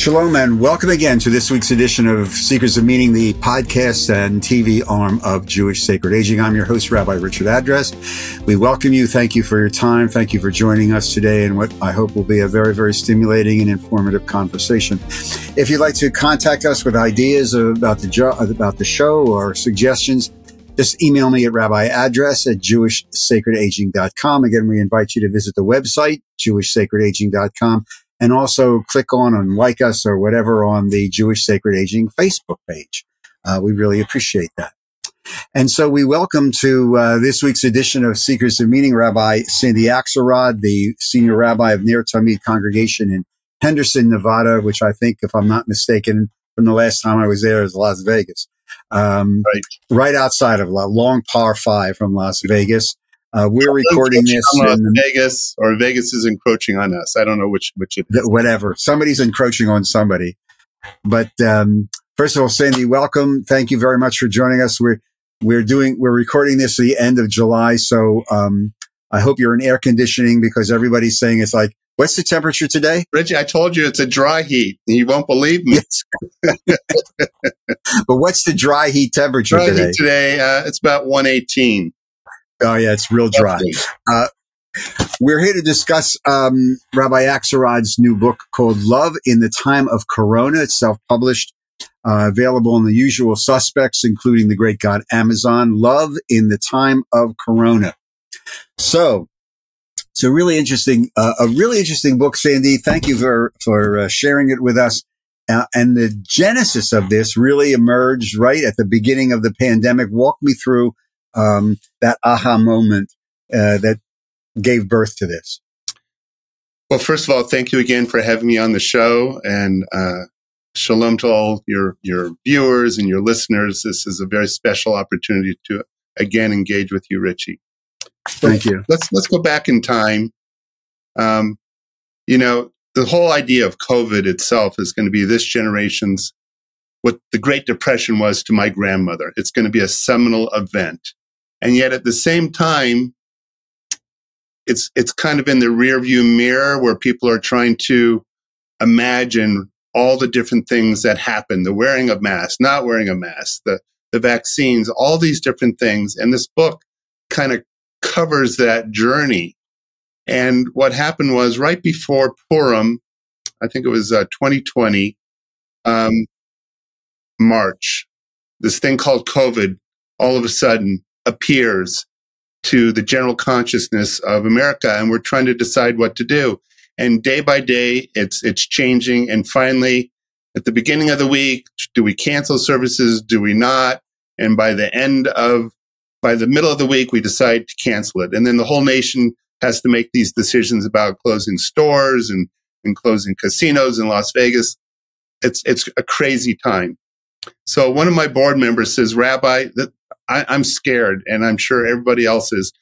Shalom and welcome again to this week's edition of Seekers of Meaning, the podcast and TV arm of Jewish Sacred Aging. I'm your host, Rabbi Richard Address. We welcome you. Thank you for your time. Thank you for joining us today in what I hope will be a very, very stimulating and informative conversation. If you'd like to contact us with ideas about the, jo- about the show or suggestions, just email me at rabbiaddress at jewishsacredaging.com. Again, we invite you to visit the website, jewishsacredaging.com and also click on and like us or whatever on the Jewish Sacred Aging Facebook page. Uh, we really appreciate that. And so we welcome to uh, this week's edition of Seekers of Meaning Rabbi Sandy Akselrad, the senior rabbi of Ner Tamid congregation in Henderson, Nevada, which I think, if I'm not mistaken, from the last time I was there is Las Vegas. Um, right. right outside of a long par five from Las Vegas. Uh, we're recording this in Vegas, or Vegas is encroaching on us. I don't know which which it is. Whatever, somebody's encroaching on somebody. But um, first of all, Sandy, welcome. Thank you very much for joining us. We're we're doing we're recording this at the end of July, so um, I hope you're in air conditioning because everybody's saying it's like, what's the temperature today? Reggie, I told you it's a dry heat. You won't believe me. Yes. but what's the dry heat temperature dry today? Heat today, uh, it's about 118. Oh yeah, it's real dry. Uh, we're here to discuss um, Rabbi Akselrad's new book called "Love in the Time of Corona." It's self-published, uh, available in the usual suspects, including the great god Amazon. "Love in the Time of Corona." So, it's a really interesting, uh, a really interesting book, Sandy. Thank you for for uh, sharing it with us. Uh, and the genesis of this really emerged right at the beginning of the pandemic. Walk me through um, that aha moment uh, that gave birth to this? Well, first of all, thank you again for having me on the show, and uh, shalom to all your your viewers and your listeners. This is a very special opportunity to again engage with you, Richie. Thank you. Let's let's go back in time. Um, you know, the whole idea of COVID itself is going to be this generation's what the Great Depression was to my grandmother. It's going to be a seminal event. And yet at the same time, it's, it's kind of in the rearview mirror where people are trying to imagine all the different things that happen, the wearing of masks, not wearing a mask, the, the vaccines, all these different things. And this book kind of covers that journey. And what happened was right before Purim, I think it was uh, 2020, um, March, this thing called COVID all of a sudden appears to the general consciousness of America, and we're trying to decide what to do. And day by day, it's it's changing. And finally, at the beginning of the week, do we cancel services? Do we not? And by the end of by the middle of the week, we decide to cancel it. And then the whole nation has to make these decisions about closing stores and, and closing casinos in Las Vegas. It's it's a crazy time. So one of my board members says, Rabbi, I, I'm scared, and I'm sure everybody else is.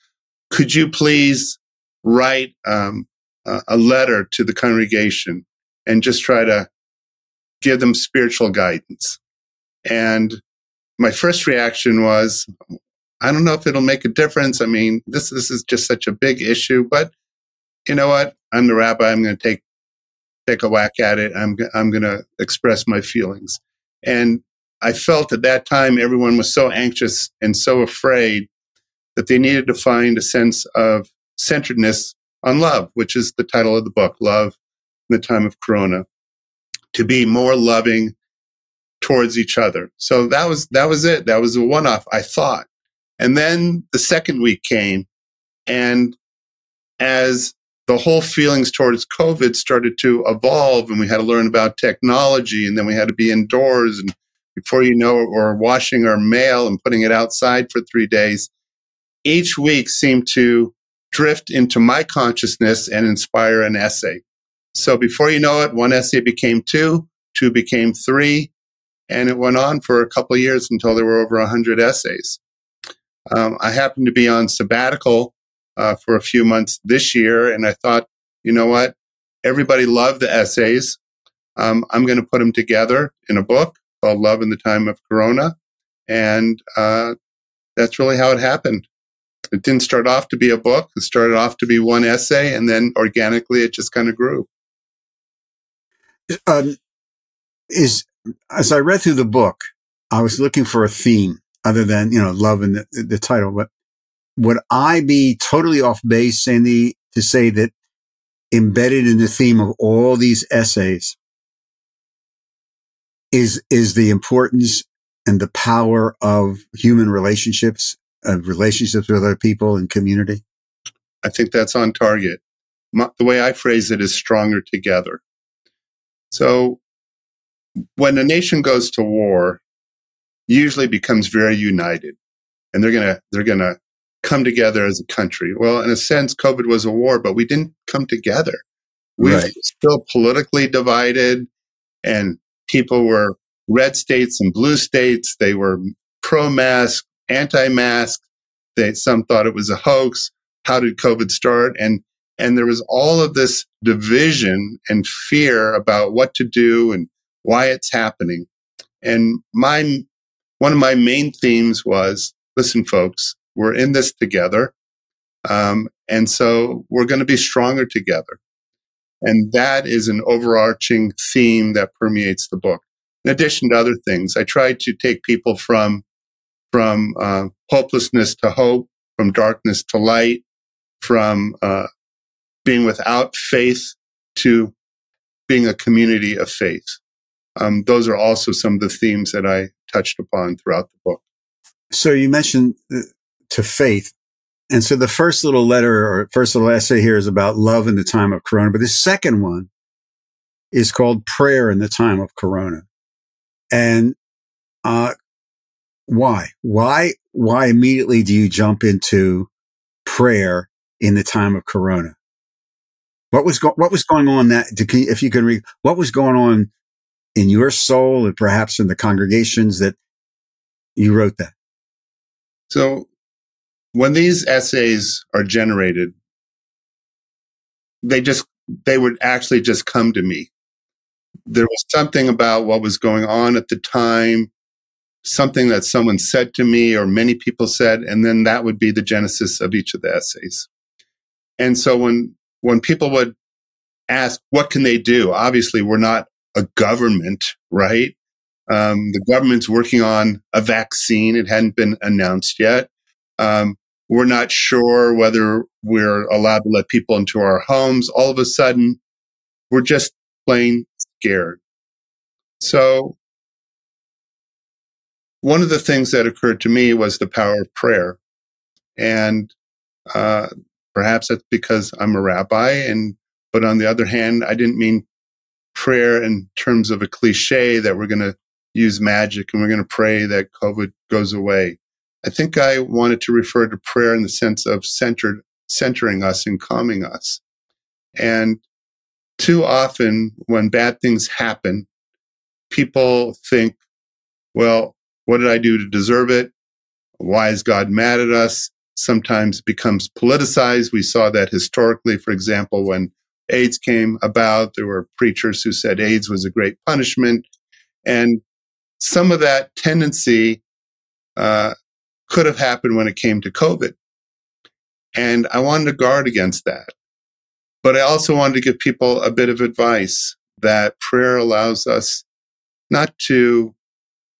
Could you please write um, a letter to the congregation and just try to give them spiritual guidance? And my first reaction was, I don't know if it'll make a difference. I mean, this this is just such a big issue, but you know what? I'm the rabbi. I'm going to take take a whack at it. I'm I'm going to express my feelings. And I felt at that time everyone was so anxious and so afraid that they needed to find a sense of centeredness on love, which is the title of the book, Love in the Time of Corona, to be more loving towards each other. So that was, that was it. That was a one off, I thought. And then the second week came and as the whole feelings towards COVID started to evolve and we had to learn about technology and then we had to be indoors and before you know it, we're washing our mail and putting it outside for three days. Each week seemed to drift into my consciousness and inspire an essay. So before you know it, one essay became two, two became three, and it went on for a couple of years until there were over 100 essays. Um, I happened to be on sabbatical uh, for a few months this year, and I thought, you know what? Everybody loved the essays. Um, I'm going to put them together in a book called Love in the Time of Corona. And uh, that's really how it happened. It didn't start off to be a book, it started off to be one essay, and then organically it just kind of grew. Um, is as I read through the book, I was looking for a theme other than, you know, love and the, the title, but would I be totally off base, Sandy, to say that embedded in the theme of all these essays is, is the importance and the power of human relationships, of relationships with other people and community? I think that's on target. My, the way I phrase it is stronger together. So when a nation goes to war, usually becomes very united and they're going to, they're going to come together as a country. Well, in a sense, COVID was a war, but we didn't come together. We right. still politically divided and people were red states and blue states. They were pro mask, anti mask. They, some thought it was a hoax. How did COVID start? And, and there was all of this division and fear about what to do and why it's happening. And my, one of my main themes was, listen, folks, we're in this together. Um, and so we're going to be stronger together. And that is an overarching theme that permeates the book. In addition to other things, I tried to take people from, from uh, hopelessness to hope, from darkness to light, from uh, being without faith to being a community of faith. Um, those are also some of the themes that I touched upon throughout the book. So you mentioned uh, to faith. And so the first little letter or first little essay here is about love in the time of Corona, but the second one is called prayer in the time of Corona. And, uh, why? Why, why immediately do you jump into prayer in the time of Corona? What was, go- what was going on that, if you can read, what was going on in your soul and perhaps in the congregations that you wrote that? So when these essays are generated, they just, they would actually just come to me. There was something about what was going on at the time, something that someone said to me or many people said, and then that would be the genesis of each of the essays. And so when, when people would ask, what can they do? Obviously, we're not a government, right? Um, the government's working on a vaccine. It hadn't been announced yet. Um, we're not sure whether we're allowed to let people into our homes. All of a sudden, we're just plain scared. So one of the things that occurred to me was the power of prayer. And uh, perhaps that's because I'm a rabbi. And but on the other hand, I didn't mean prayer in terms of a cliche that we're going to use magic and we're going to pray that COVID goes away. I think I wanted to refer to prayer in the sense of centered, centering us and calming us. And too often when bad things happen, people think, well, what did I do to deserve it? Why is God mad at us? Sometimes it becomes politicized. We saw that historically, for example, when AIDS came about, there were preachers who said AIDS was a great punishment. And some of that tendency uh, could have happened when it came to COVID. And I wanted to guard against that. But I also wanted to give people a bit of advice that prayer allows us not to,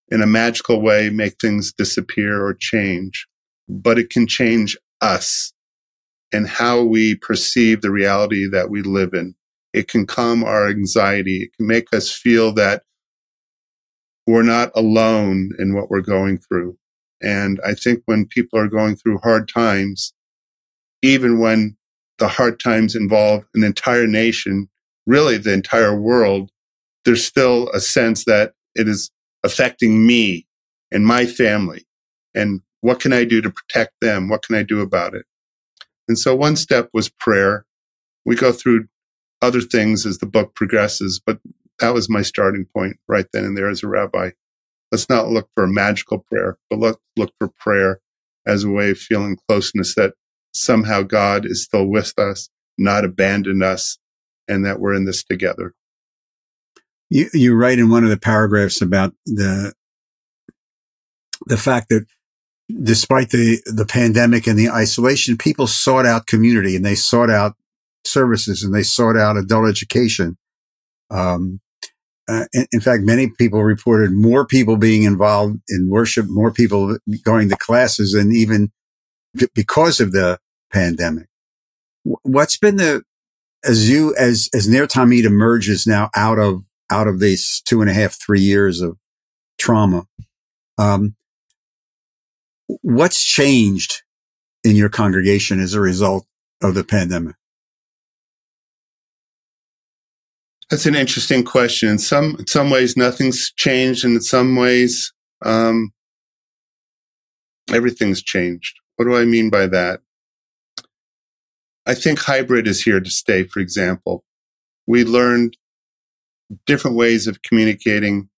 in a magical way, make things disappear or change, but it can change us and how we perceive the reality that we live in. It can calm our anxiety. It can make us feel that we're not alone in what we're going through. And I think when people are going through hard times, even when the hard times involve an entire nation, really the entire world, there's still a sense that it is affecting me and my family. And what can I do to protect them? What can I do about it? And so one step was prayer. We go through other things as the book progresses, but that was my starting point right then and there as a rabbi. Let's not look for a magical prayer, but let's look for prayer as a way of feeling closeness that somehow God is still with us, not abandoned us, and that we're in this together. You, you write in one of the paragraphs about the, the fact that despite the, the pandemic and the isolation, people sought out community and they sought out services and they sought out adult education. Um, uh, in, in, fact, many people reported more people being involved in worship, more people going to classes, and even because of the pandemic. What's been the as you as as Ner Tamid emerges now out of out of these two and a half three years of trauma, um, what's changed in your congregation as a result of the pandemic? That's an interesting question. In some in some ways, nothing's changed, and in some ways, um, everything's changed. What do I mean by that? I think hybrid is here to stay. For example, we learned different ways of communicating.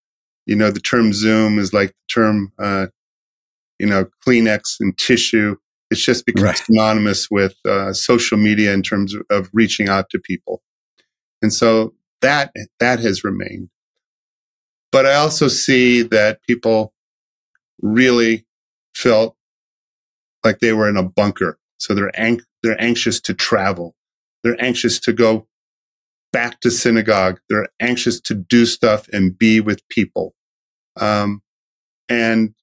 You know, the term Zoom is like the term, uh, you know, Kleenex and tissue. It's just become right. synonymous with uh, social media in terms of, of reaching out to people. And so that, that has remained. But I also see that people really felt like they were in a bunker. So they're, ang- they're anxious to travel. They're anxious to go back to synagogue. They're anxious to do stuff and be with people. Um, and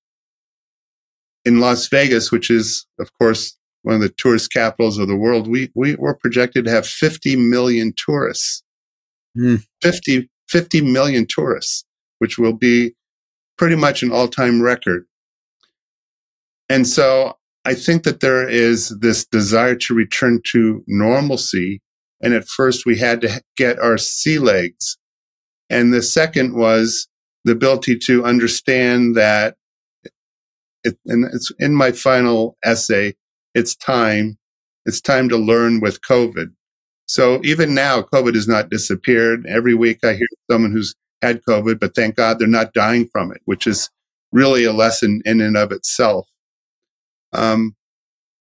in Las Vegas, which is, of course, one of the tourist capitals of the world, we, we were projected to have 50 million tourists. Mm. 50, 50 million tourists, which will be pretty much an all time record. And so I think that there is this desire to return to normalcy. And at first we had to get our sea legs. And the second was the ability to understand that it, and it's in my final essay, it's time. It's time to learn with COVID. So even now, COVID has not disappeared. Every week I hear someone who's had COVID, but thank God they're not dying from it, which is really a lesson in and of itself. Um,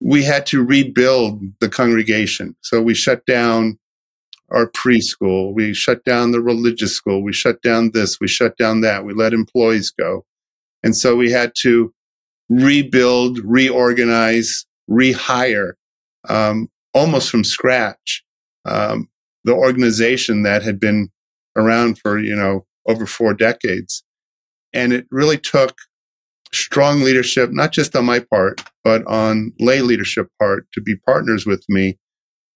we had to rebuild the congregation. So we shut down our preschool. We shut down the religious school. We shut down this. We shut down that. We let employees go. And so we had to rebuild, reorganize, rehire, um, almost from scratch um, the organization that had been around for you know over four decades, and it really took strong leadership, not just on my part, but on lay leadership part, to be partners with me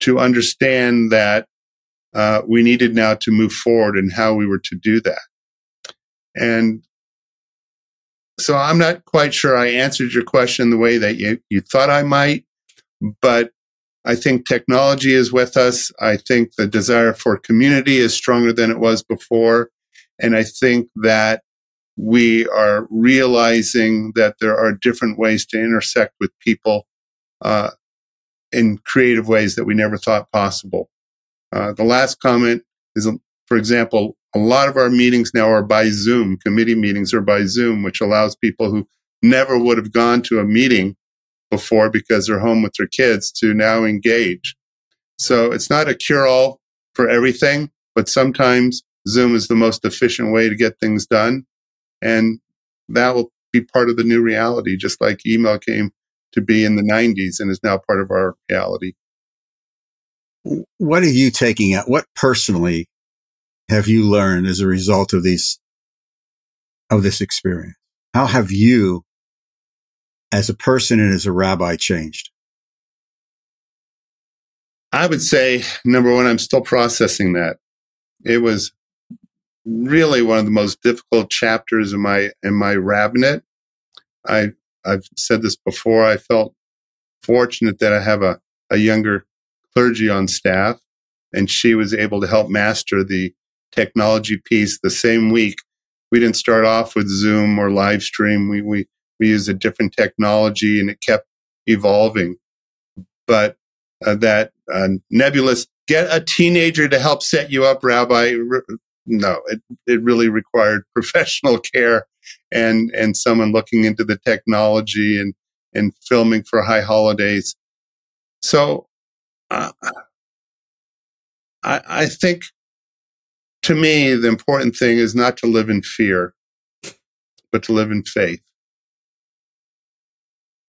to understand that uh, we needed now to move forward and how we were to do that. And so I'm not quite sure I answered your question the way that you, you thought I might, but I think technology is with us. I think the desire for community is stronger than it was before. And I think that we are realizing that there are different ways to intersect with people uh, in creative ways that we never thought possible. Uh, the last comment is, for example, a lot of our meetings now are by Zoom. Committee meetings are by Zoom, which allows people who never would have gone to a meeting before because they're home with their kids to now engage. So it's not a cure all for everything, but sometimes Zoom is the most efficient way to get things done. And that will be part of the new reality, just like email came to be in the 90s and is now part of our reality. What are you taking out? What personally have you learned as a result of these, of this experience? How have you as a person and as a rabbi changed? I would say number one, I'm still processing that. It was really one of the most difficult chapters in my in my rabbinate. I I've said this before. I felt fortunate that I have a, a younger clergy on staff, and she was able to help master the technology piece the same week. We didn't start off with Zoom or live stream. We we we used a different technology, and it kept evolving. But uh, that uh, nebulous get a teenager to help set you up, Rabbi no, it, it really required professional care and, and someone looking into the technology and, and filming for high holidays. So, uh, I, I think to me, the important thing is not to live in fear, but to live in faith.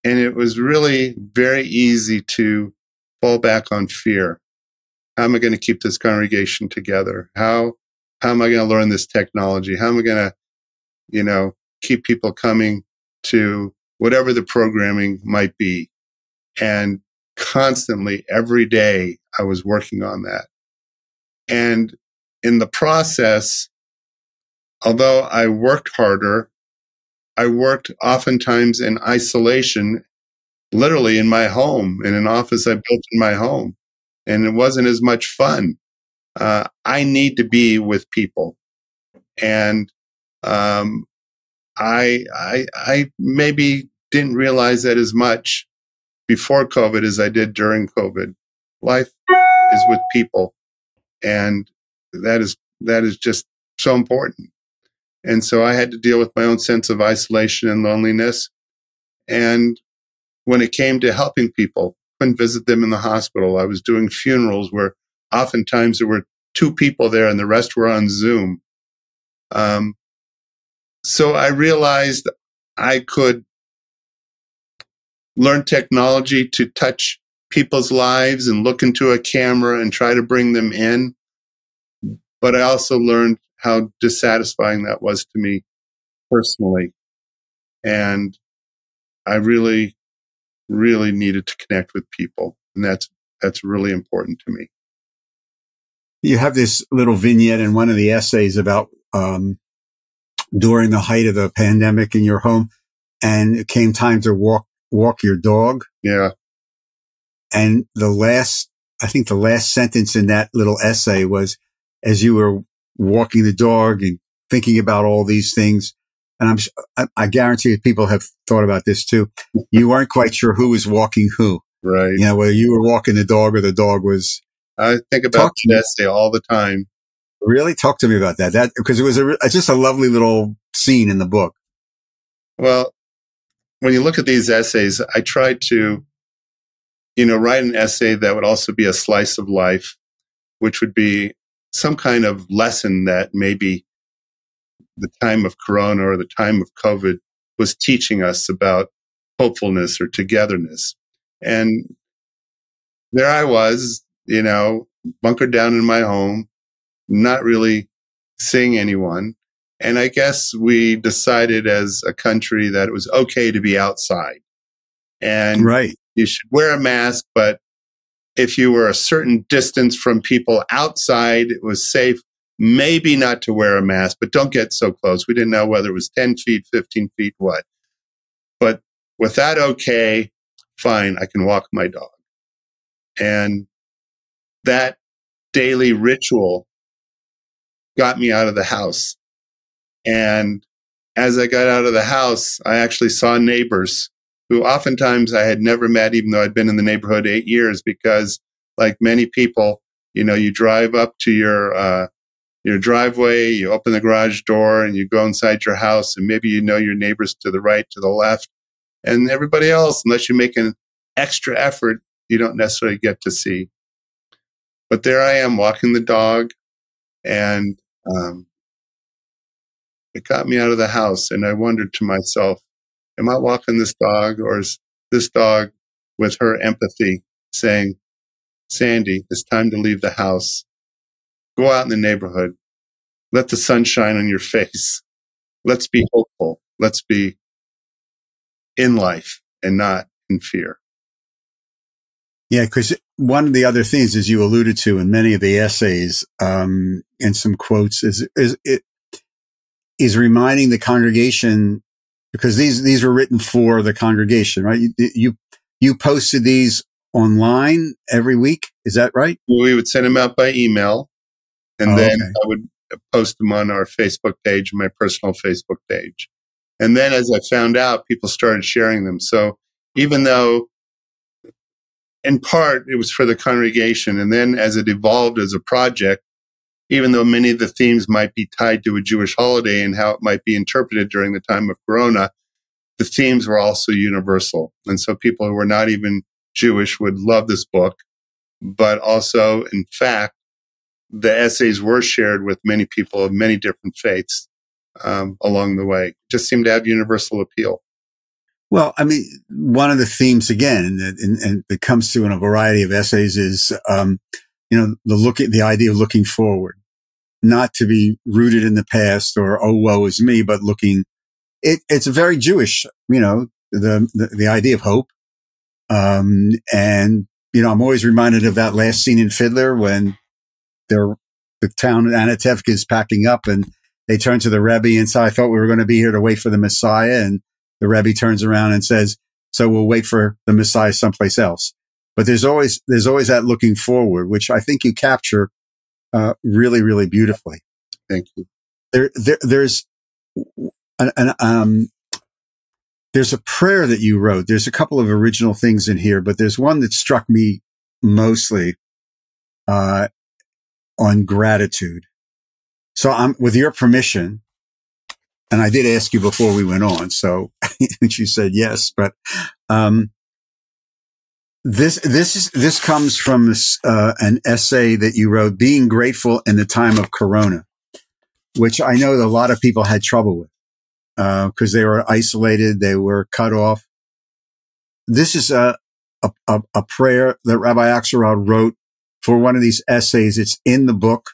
And it was really very easy to fall back on fear. How am I going to keep this congregation together? How how am I going to learn this technology? How am I going to, you know, keep people coming to whatever the programming might be? And constantly every day I was working on that. And in the process, although I worked harder, I worked oftentimes in isolation, literally in my home, in an office I built in my home. And it wasn't as much fun. Uh, I need to be with people. And um, I, I, I maybe didn't realize that as much before COVID as I did during COVID. Life is with people. And that is, that is just so important. And so I had to deal with my own sense of isolation and loneliness. And when it came to helping people, couldn't visit them in the hospital. I was doing funerals where oftentimes there were two people there and the rest were on Zoom. Um, so I realized I could learn technology to touch people's lives and look into a camera and try to bring them in. But I also learned how dissatisfying that was to me personally. And I really, really needed to connect with people. And that's, that's really important to me. You have this little vignette in one of the essays about, um, during the height of the pandemic in your home and it came time to walk, walk your dog. Yeah. And the last, I think the last sentence in that little essay was, as you were walking the dog and thinking about all these things. And I'm, I, I guarantee people have thought about this too. You weren't quite sure who was walking who. Right. You know, whether you were walking the dog or the dog was. I think about that essay all the time. Really? Talk to me about that. That, because it was a, just a lovely little scene in the book. Well, when you look at these essays, I tried to, you know, write an essay that would also be a slice of life, which would be some kind of lesson that maybe the time of Corona or the time of COVID was teaching us about hopefulness or togetherness. And there I was, you know, bunkered down in my home, not really seeing anyone. And I guess we decided as a country that it was okay to be outside. And right. you should wear a mask, but if you were a certain distance from people outside, it was safe, maybe not to wear a mask, but don't get so close. We didn't know whether it was 10 feet, 15 feet, what. But with that okay, fine, I can walk my dog. And that daily ritual got me out of the house. And as I got out of the house, I actually saw neighbors who oftentimes I had never met, even though I'd been in the neighborhood eight years, because like many people, you know, you drive up to your, uh, your driveway, you open the garage door and you go inside your house and maybe you know your neighbors to the right, to the left and everybody else, unless you make an extra effort, you don't necessarily get to see. But there I am walking the dog and, um, it got me out of the house and I wondered to myself, am I walking this dog or is this dog with her empathy saying, Sandy, it's time to leave the house. Go out in the neighborhood. Let the sun shine on your face. Let's be hopeful. Let's be in life and not in fear. Yeah, because one of the other things, as you alluded to in many of the essays um, and some quotes, is is it is reminding the congregation because these these were written for the congregation, right? You you, you posted these online every week, is that right? We would send them out by email, and oh, then okay. I would post them on our Facebook page, my personal Facebook page. And then, as I found out, people started sharing them. So even though, in part, it was for the congregation, and then as it evolved as a project, even though many of the themes might be tied to a Jewish holiday and how it might be interpreted during the time of Corona, the themes were also universal. And so people who were not even Jewish would love this book. But also, in fact, the essays were shared with many people of many different faiths um, along the way. It just seemed to have universal appeal. Well, I mean, one of the themes again, and, and comes through in a variety of essays, is um, you know the look at the idea of looking forward not to be rooted in the past or, oh, woe is me, but looking, it, it's very Jewish, you know, the, the, the idea of hope. Um, and, you know, I'm always reminded of that last scene in Fiddler when they're, the town of Anatevka is packing up and they turn to the Rebbe and say, I thought we were going to be here to wait for the Messiah. And the Rebbe turns around and says, so we'll wait for the Messiah someplace else. But there's always, there's always that looking forward, which I think you capture, uh, really, really beautifully. Thank you. There, there there's an, an, um, there's a prayer that you wrote. There's a couple of original things in here, but there's one that struck me mostly, uh, on gratitude. So I'm, with your permission, and I did ask you before we went on, so you said yes, but, um, this, this is, this comes from uh, an essay that you wrote, being grateful in the time of Corona, which I know that a lot of people had trouble with, uh, cause they were isolated. They were cut off. This is a, a, a prayer that Rabbi Akselrad wrote for one of these essays. It's in the book.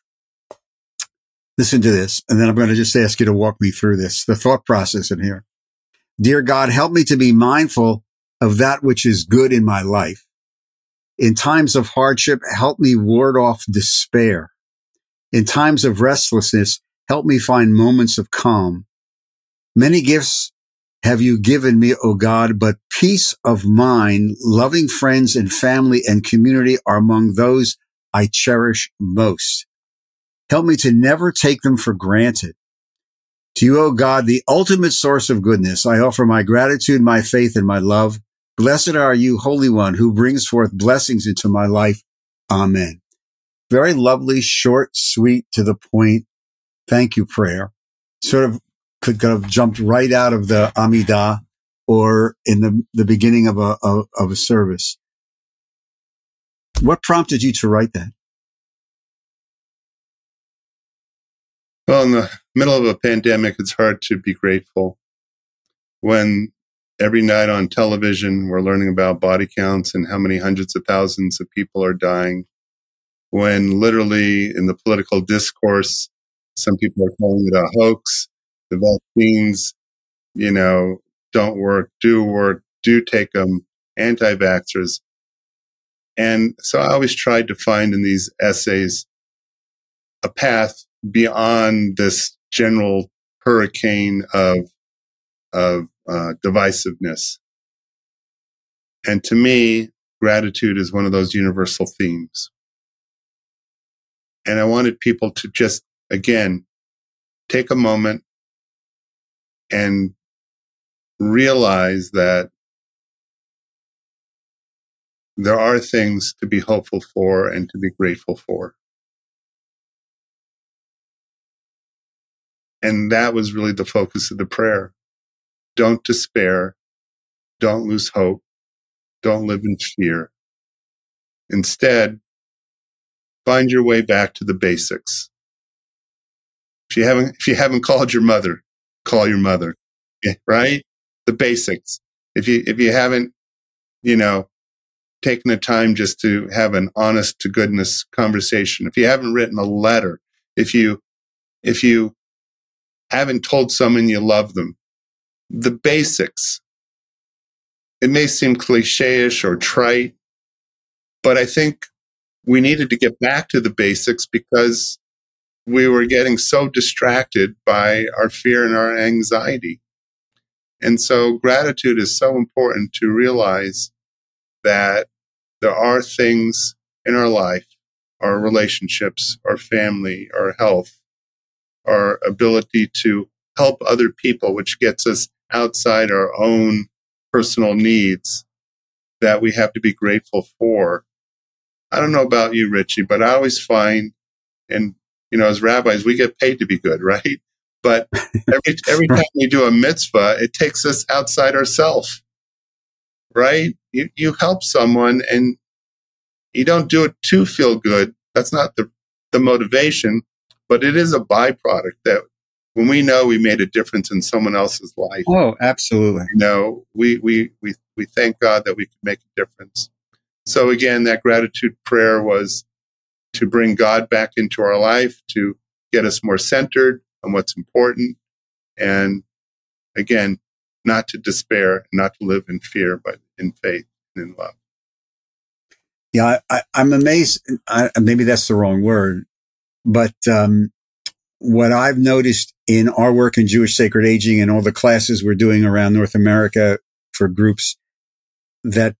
Listen to this. And then I'm going to just ask you to walk me through this, the thought process in here. Dear God, help me to be mindful of that which is good in my life. In times of hardship, help me ward off despair. In times of restlessness, help me find moments of calm. Many gifts have you given me, O God, but peace of mind, loving friends and family and community are among those I cherish most. Help me to never take them for granted. To you, O God, the ultimate source of goodness, I offer my gratitude, my faith, and my love. Blessed are you, Holy One, who brings forth blessings into my life. Amen. Very lovely, short, sweet, to the point. Thank you prayer. Sort of could have jumped right out of the Amidah or in the, the beginning of a, of, of a service. What prompted you to write that? Well, in the middle of a pandemic, it's hard to be grateful when every night on television we're learning about body counts and how many hundreds of thousands of people are dying. When literally in the political discourse, some people are calling it a hoax the vaccines, you know, don't work, do work, do take them, anti vaxxers. And so I always tried to find in these essays a path beyond this general hurricane of, of uh, divisiveness. And to me, gratitude is one of those universal themes. And I wanted people to just, again, take a moment and realize that there are things to be hopeful for and to be grateful for. And that was really the focus of the prayer. Don't despair. Don't lose hope. Don't live in fear. Instead, find your way back to the basics. If you haven't, if you haven't called your mother, call your mother, right? The basics. If you, if you haven't, you know, taken the time just to have an honest to goodness conversation, if you haven't written a letter, if you, if you haven't told someone you love them, the basics. It may seem cliche-ish or trite, but I think we needed to get back to the basics because we were getting so distracted by our fear and our anxiety. And so gratitude is so important to realize that there are things in our life, our relationships, our family, our health, our ability to help other people, which gets us outside our own personal needs that we have to be grateful for. I don't know about you, Richie, but I always find, and you know, as rabbis, we get paid to be good, right? But every every time we do a mitzvah, it takes us outside ourselves, right? You you help someone, and you don't do it to feel good. That's not the the motivation, but it is a byproduct that when we know we made a difference in someone else's life. Oh, absolutely. You know, we we we we thank God that we can make a difference. So again, that gratitude prayer was to bring God back into our life, to get us more centered on what's important. And again, not to despair, not to live in fear, but in faith and in love. Yeah, I, am amazed. I, maybe that's the wrong word, but um, what I've noticed in our work in Jewish sacred aging and all the classes we're doing around North America for groups, that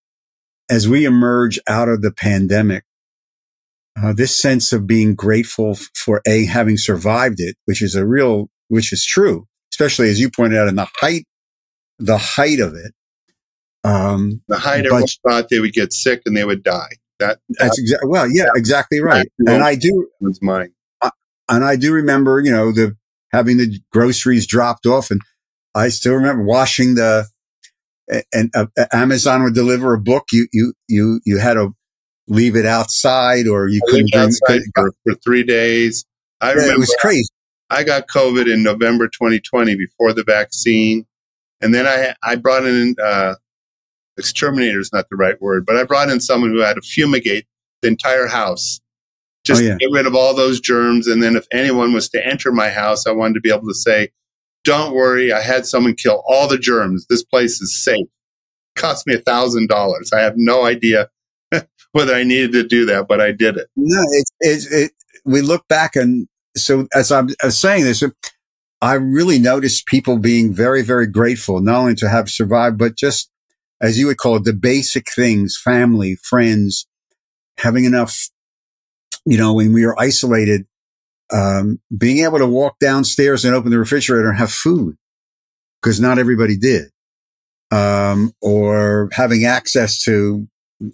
as we emerge out of the pandemic, uh, this sense of being grateful for a having survived it, which is a real, which is true, especially as you pointed out in the height, the height of it. Um, the height everyone thought they would get sick and they would die. That, that's exactly well, yeah, exactly right. And I do was mine. and I do remember, you know, the having the groceries dropped off, and I still remember washing the. And uh, Amazon would deliver a book. You you you you had to leave it outside, or you I couldn't bring outside for, for three days. I yeah, remember it was crazy. I got COVID in November 2020 before the vaccine, and then I I brought in uh, exterminator is not the right word, but I brought in someone who had to fumigate the entire house, just oh, yeah. get rid of all those germs. And then if anyone was to enter my house, I wanted to be able to say, "Don't worry, I had someone kill all the germs. This place is safe." It cost me a thousand dollars. I have no idea whether I needed to do that, but I did it. No, it, it, it we look back and so as I'm saying this, I really noticed people being very, very grateful, not only to have survived, but just as you would call it, the basic things, family, friends, having enough, you know, when we were isolated, um, being able to walk downstairs and open the refrigerator and have food because not everybody did. Um, or having access to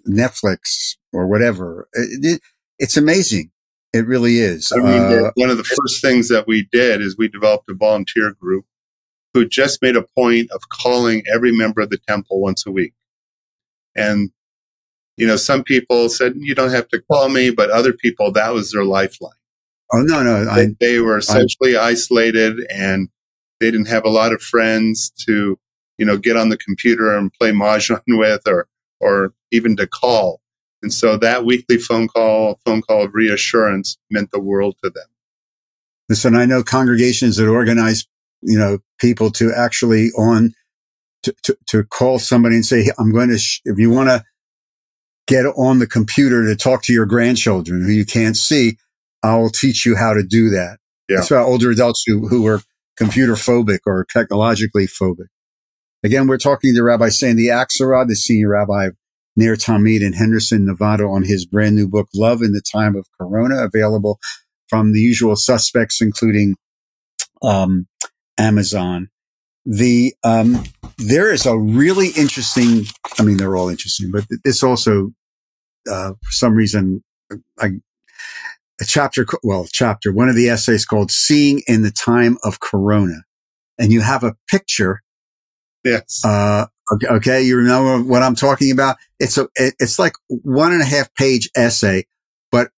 Netflix or whatever. It, it, it's amazing. It really is. I mean, uh, one of the first things that we did is we developed a volunteer group who just made a point of calling every member of the temple once a week. And, you know, some people said, you don't have to call me, but other people, that was their lifeline. Oh, no, no. I, they, they were essentially I, isolated and they didn't have a lot of friends to, you know, get on the computer and play Mahjong with or, or even to call. And so that weekly phone call, phone call of reassurance meant the world to them. Listen, I know congregations that organize you know, people to actually on to, to, to call somebody and say, I'm going to, sh- if you want to get on the computer to talk to your grandchildren who you can't see, I'll teach you how to do that. Yeah. That's about older adults who, who are computer phobic or technologically phobic. Again, we're talking to Rabbi Sandy Akselrad, the senior rabbi of Ner Tamid in Henderson, Nevada, on his brand new book, Love in the Time of Corona, available from the usual suspects, including um, Amazon. The um, there is a really interesting. I mean, they're all interesting, but this also, uh, for some reason, I, a chapter. Well, chapter one of the essays called "Seeing in the Time of Corona," and you have a picture. Yes. Uh, okay, okay, you remember what I'm talking about. It's a. It's like one and a half page essay, but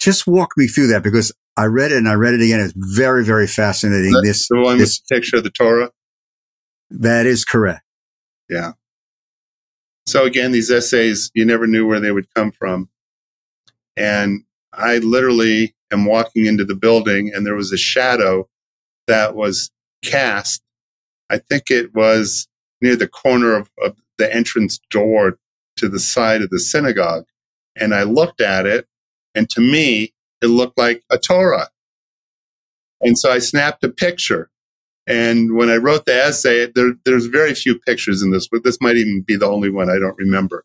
just walk me through that because I read it and I read it again. It's very, very fascinating. That's this the one this, with the picture of the Torah. That is correct. Yeah. So again, these essays, you never knew where they would come from. And I literally am walking into the building and there was a shadow that was cast. I think it was near the corner of, of the entrance door to the side of the synagogue. And I looked at it and to me, it looked like a Torah. And so I snapped a picture. And when I wrote the essay, there, there's very few pictures in this, but this might even be the only one I don't remember.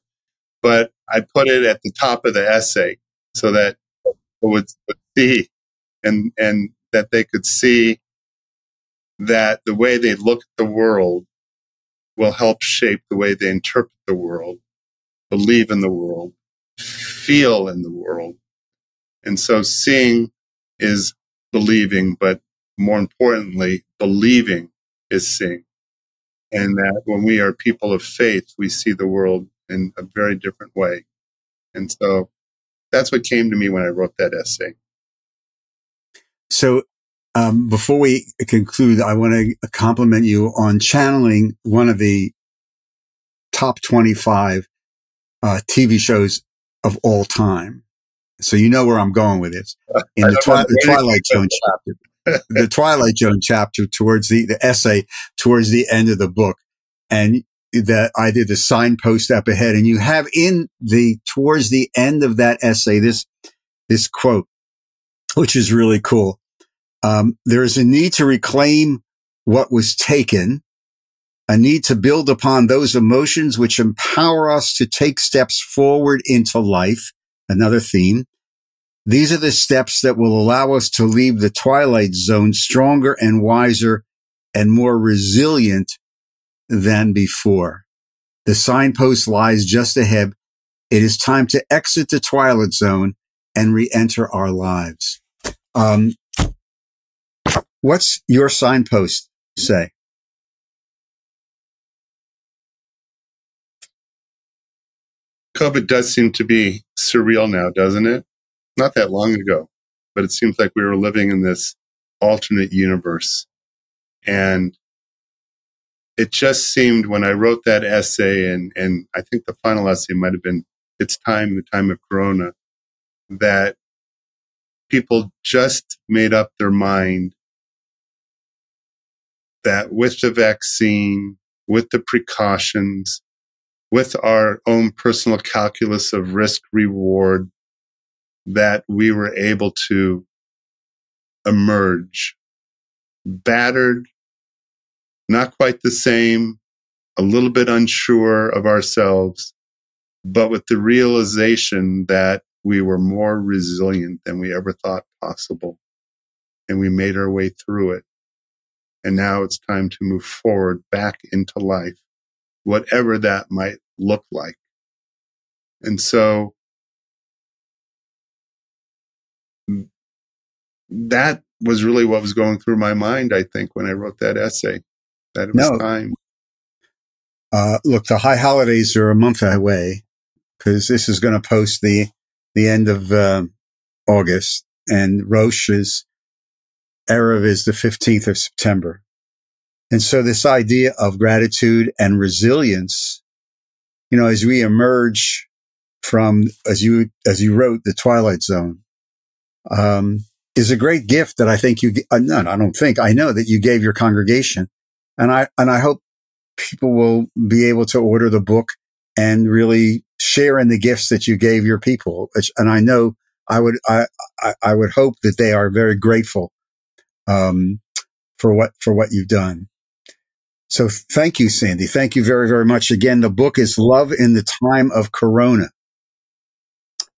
But I put it at the top of the essay so that it would, would see and, and that they could see that the way they look at the world will help shape the way they interpret the world, believe in the world, feel in the world, and so seeing is believing, but more importantly, believing is seeing. And that when we are people of faith, we see the world in a very different way. And so that's what came to me when I wrote that essay. So um, before we conclude, I want to compliment you on channeling one of the top 25 uh, TV shows of all time So you know where I'm going with this. In the, twi- the Twilight Zone chapter, the Twilight Zone chapter towards the, the essay towards the end of the book. And that I did the signpost up ahead and you have in the, towards the end of that essay, this, this quote, which is really cool. Um, there is a need to reclaim what was taken, a need to build upon those emotions which empower us to take steps forward into life. Another theme. These are the steps that will allow us to leave the twilight zone stronger and wiser and more resilient than before. The signpost lies just ahead. It is time to exit the twilight zone and re-enter our lives. Um, what's your signpost say? COVID does seem to be surreal now, doesn't it? Not that long ago, but it seems like we were living in this alternate universe. And it just seemed when I wrote that essay, and, and I think the final essay might have been It's Time, the Time of Corona, that people just made up their mind that with the vaccine, with the precautions, with our own personal calculus of risk reward, that we were able to emerge battered, not quite the same, a little bit unsure of ourselves, but with the realization that we were more resilient than we ever thought possible. And we made our way through it. And now it's time to move forward back into life, whatever that might look like. And so that was really what was going through my mind, I think, when I wrote that essay, that it was no. time. Uh, look, the high holidays are a month away because this is going to post the, the end of uh, August and Rosh's Erev is the 15th of September. And so this idea of gratitude and resilience, you know, as we emerge from, as you, as you wrote, the Twilight Zone, um, is a great gift that I think you, uh, no, I don't think, I know that you gave your congregation. And I, and I hope people will be able to order the book and really share in the gifts that you gave your people. And I know I would, I, I, I would hope that they are very grateful, um, for what, for what you've done. So thank you, Sandy. Thank you very, very much. Again, the book is Love in the Time of Corona.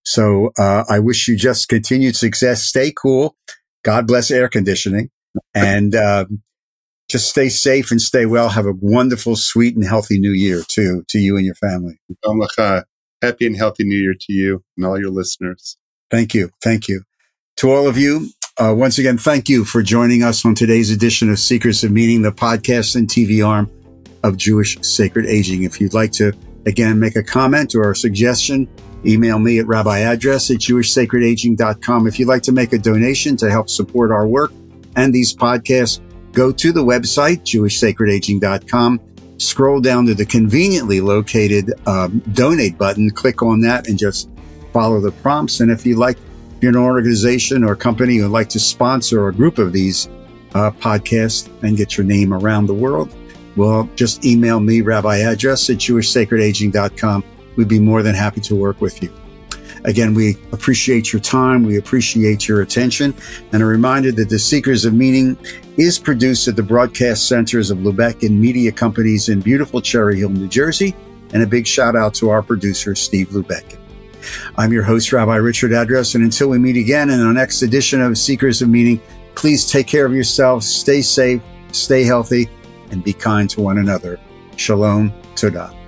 So uh, I wish you just continued success. Stay cool. God bless air conditioning, and uh, just stay safe and stay well. Have a wonderful, sweet, and healthy New Year too to you and your family. Happy and healthy New Year to you and all your listeners. Thank you. Thank you. To all of you, uh, once again, thank you for joining us on today's edition of Seekers of Meaning, the podcast and TV arm of Jewish Sacred Aging. If you'd like to, again, make a comment or a suggestion, email me at rabbiaddress at jewishsacredaging.com. If you'd like to make a donation to help support our work and these podcasts, go to the website, jewishsacredaging.com, scroll down to the conveniently located um, donate button, click on that and just follow the prompts. And if you like if you're an organization or company who would like to sponsor a group of these uh, podcasts and get your name around the world, well, just email me, rabbi address at jewishsacredaging.com. We'd be more than happy to work with you. Again, we appreciate your time. We appreciate your attention. And a reminder that The Seekers of Meaning is produced at the broadcast centers of Lubeck and media companies in beautiful Cherry Hill, New Jersey. And a big shout out to our producer, Steve Lubeck. I'm your host, Rabbi Richard Address, and until we meet again in our next edition of Seekers of Meaning, please take care of yourselves, stay safe, stay healthy, and be kind to one another. Shalom, Todah.